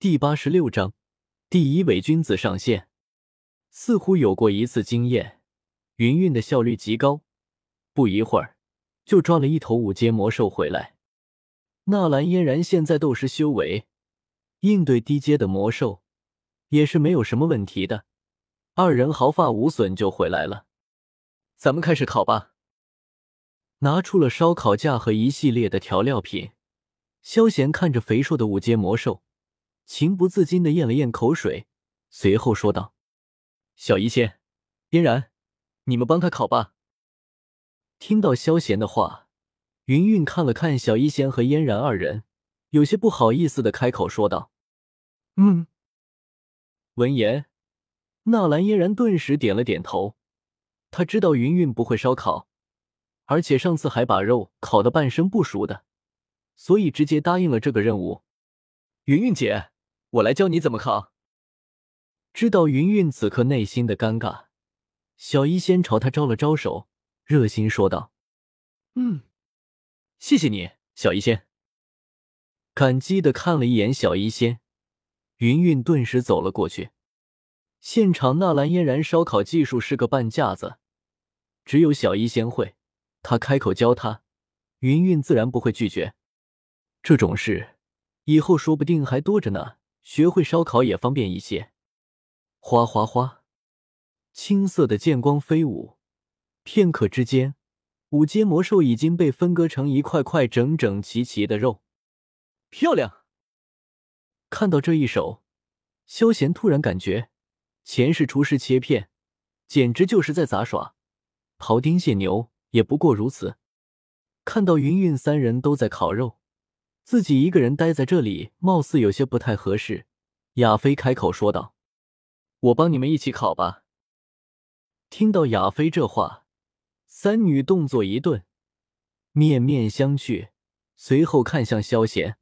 第八十六章，第一伪君子上线。似乎有过一次经验，云云的效率极高，不一会儿就抓了一头五阶魔兽回来。纳兰嫣然现在斗师修为，应对低阶的魔兽也是没有什么问题的。二人毫发无损就回来了。咱们开始烤吧。拿出了烧烤架和一系列的调料品，萧贤看着肥硕的五阶魔兽。情不自禁的咽了咽口水，随后说道：“小医仙，嫣然，你们帮他烤吧。”听到萧贤的话，云云看了看小医仙和嫣然二人，有些不好意思的开口说道：“嗯。”闻言，纳兰嫣然顿时点了点头。他知道云云不会烧烤，而且上次还把肉烤得半生不熟的，所以直接答应了这个任务。云云姐。我来教你怎么烤。知道云云此刻内心的尴尬，小医仙朝他招了招手，热心说道：“嗯，谢谢你，小医仙。”感激的看了一眼小医仙，云云顿时走了过去。现场纳兰嫣然烧烤技术是个半架子，只有小医仙会，他开口教他，云云自然不会拒绝。这种事以后说不定还多着呢。学会烧烤也方便一些。哗哗哗，青色的剑光飞舞，片刻之间，五阶魔兽已经被分割成一块块整整齐齐的肉。漂亮！看到这一手，萧贤突然感觉前世厨师切片，简直就是在杂耍。庖丁解牛也不过如此。看到云云三人都在烤肉。自己一个人待在这里，貌似有些不太合适。亚飞开口说道：“我帮你们一起烤吧。”听到亚飞这话，三女动作一顿，面面相觑，随后看向萧贤：“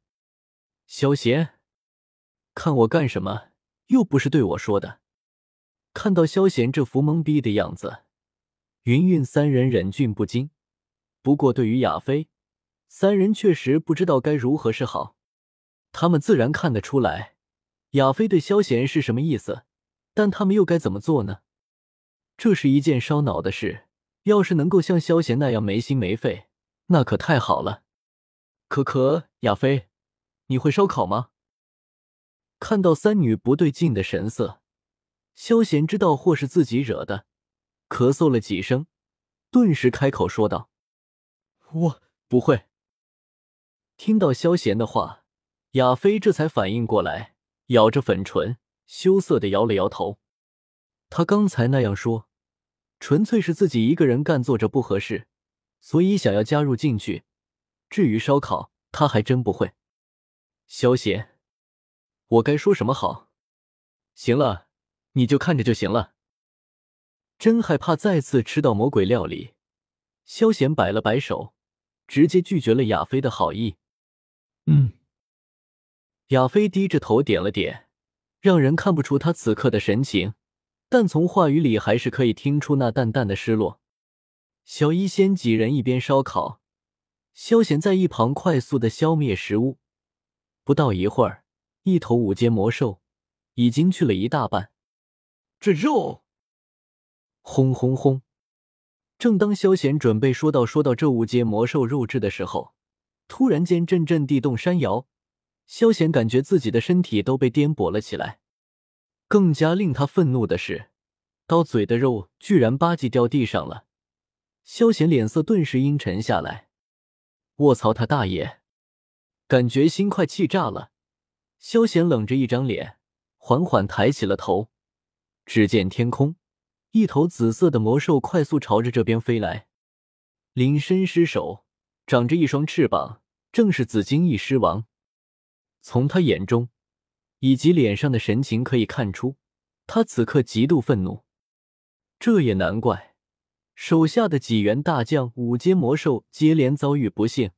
萧贤，看我干什么？又不是对我说的。”看到萧贤这副懵逼的样子，云云三人忍俊不禁。不过对于亚飞，三人确实不知道该如何是好，他们自然看得出来，亚飞对萧贤是什么意思，但他们又该怎么做呢？这是一件烧脑的事，要是能够像萧贤那样没心没肺，那可太好了。可可，亚飞，你会烧烤吗？看到三女不对劲的神色，萧贤知道或是自己惹的，咳嗽了几声，顿时开口说道：“我不会。”听到萧贤的话，亚飞这才反应过来，咬着粉唇，羞涩的摇了摇头。他刚才那样说，纯粹是自己一个人干做着不合适，所以想要加入进去。至于烧烤，他还真不会。萧贤，我该说什么好？行了，你就看着就行了。真害怕再次吃到魔鬼料理。萧贤摆了摆手，直接拒绝了亚飞的好意。嗯，亚飞低着头点了点，让人看不出他此刻的神情，但从话语里还是可以听出那淡淡的失落。小医仙几人一边烧烤，萧贤在一旁快速的消灭食物。不到一会儿，一头五阶魔兽已经去了一大半。这肉，轰轰轰！正当萧贤准备说到说到这五阶魔兽肉质的时候。突然间，阵阵地动山摇，萧贤感觉自己的身体都被颠簸了起来。更加令他愤怒的是，刀嘴的肉居然吧唧掉地上了。萧贤脸色顿时阴沉下来。卧槽他大爷！感觉心快气炸了。萧贤冷着一张脸，缓缓抬起了头，只见天空，一头紫色的魔兽快速朝着这边飞来，临身失手。长着一双翅膀，正是紫金翼狮王。从他眼中以及脸上的神情可以看出，他此刻极度愤怒。这也难怪，手下的几员大将五阶魔兽接连遭遇不幸，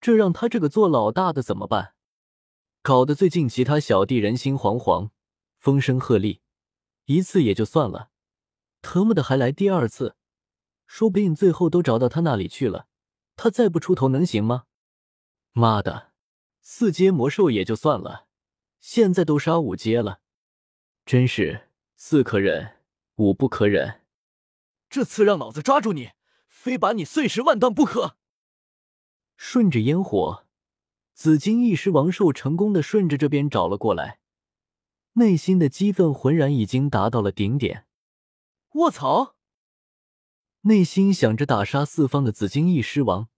这让他这个做老大的怎么办？搞得最近其他小弟人心惶惶，风声鹤唳。一次也就算了，特么的还来第二次，说不定最后都找到他那里去了。他再不出头能行吗？妈的，四阶魔兽也就算了，现在都杀五阶了，真是四可忍，五不可忍。这次让老子抓住你，非把你碎尸万段不可！顺着烟火，紫金翼狮王兽成功的顺着这边找了过来，内心的激愤浑然已经达到了顶点。卧槽！内心想着打杀四方的紫金翼狮王，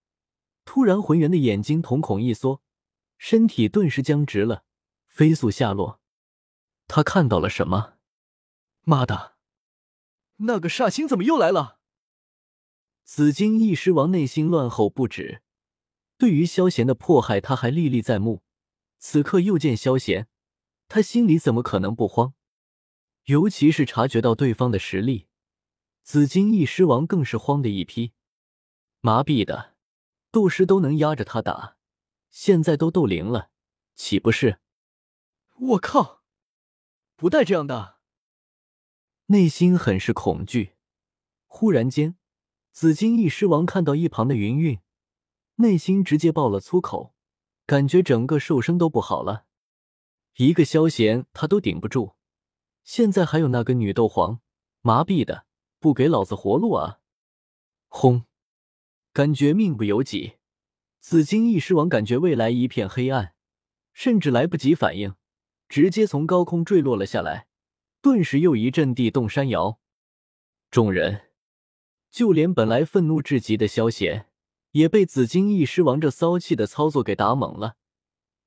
突然浑圆的眼睛瞳孔一缩，身体顿时僵直了，飞速下落。他看到了什么？妈的！那个煞星怎么又来了？紫金翼狮王内心乱吼不止。对于萧贤的迫害，他还历历在目。此刻又见萧贤，他心里怎么可能不慌？尤其是察觉到对方的实力。紫金翼狮王更是慌的一批，麻痹的斗师都能压着他打，现在都斗灵了，岂不是？我靠！不带这样的，内心很是恐惧。忽然间，紫金翼狮王看到一旁的云韵，内心直接爆了粗口，感觉整个兽生都不好了。一个萧贤他都顶不住，现在还有那个女斗皇，麻痹的。不给老子活路啊！轰！感觉命不由己，紫金翼狮王感觉未来一片黑暗，甚至来不及反应，直接从高空坠落了下来。顿时又一阵地动山摇，众人就连本来愤怒至极的萧贤，也被紫金翼狮王这骚气的操作给打懵了，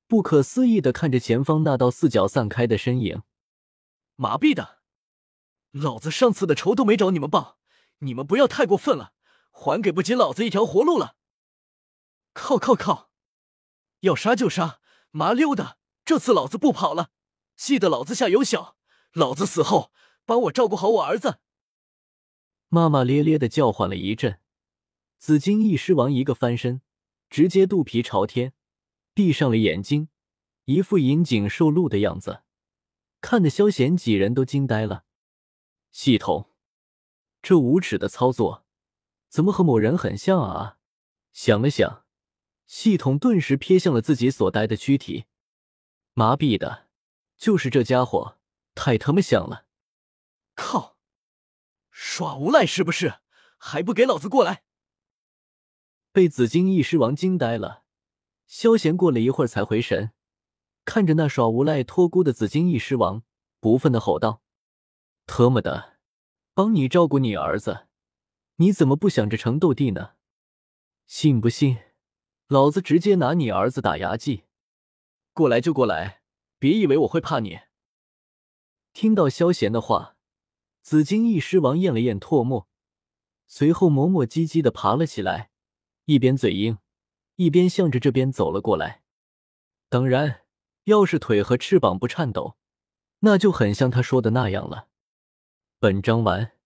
不可思议的看着前方那道四脚散开的身影，麻痹的。老子上次的仇都没找你们报，你们不要太过分了，还给不起老子一条活路了！靠靠靠！要杀就杀，麻溜的！这次老子不跑了，记得老子下有小，老子死后帮我照顾好我儿子！骂骂咧咧的叫唤了一阵，紫金翼狮王一个翻身，直接肚皮朝天，闭上了眼睛，一副引颈受戮的样子，看得萧贤几人都惊呆了。系统，这无耻的操作，怎么和某人很像啊？想了想，系统顿时瞥向了自己所待的躯体，麻痹的，就是这家伙，太他妈像了！靠，耍无赖是不是？还不给老子过来！被紫金翼狮王惊呆了，萧贤过了一会儿才回神，看着那耍无赖托孤的紫金翼狮王，不忿的吼道。特么的，帮你照顾你儿子，你怎么不想着成斗帝呢？信不信，老子直接拿你儿子打牙祭！过来就过来，别以为我会怕你。听到萧贤的话，紫金翼狮王咽了咽唾沫，随后磨磨唧唧的爬了起来，一边嘴硬，一边向着这边走了过来。当然，要是腿和翅膀不颤抖，那就很像他说的那样了。本章完。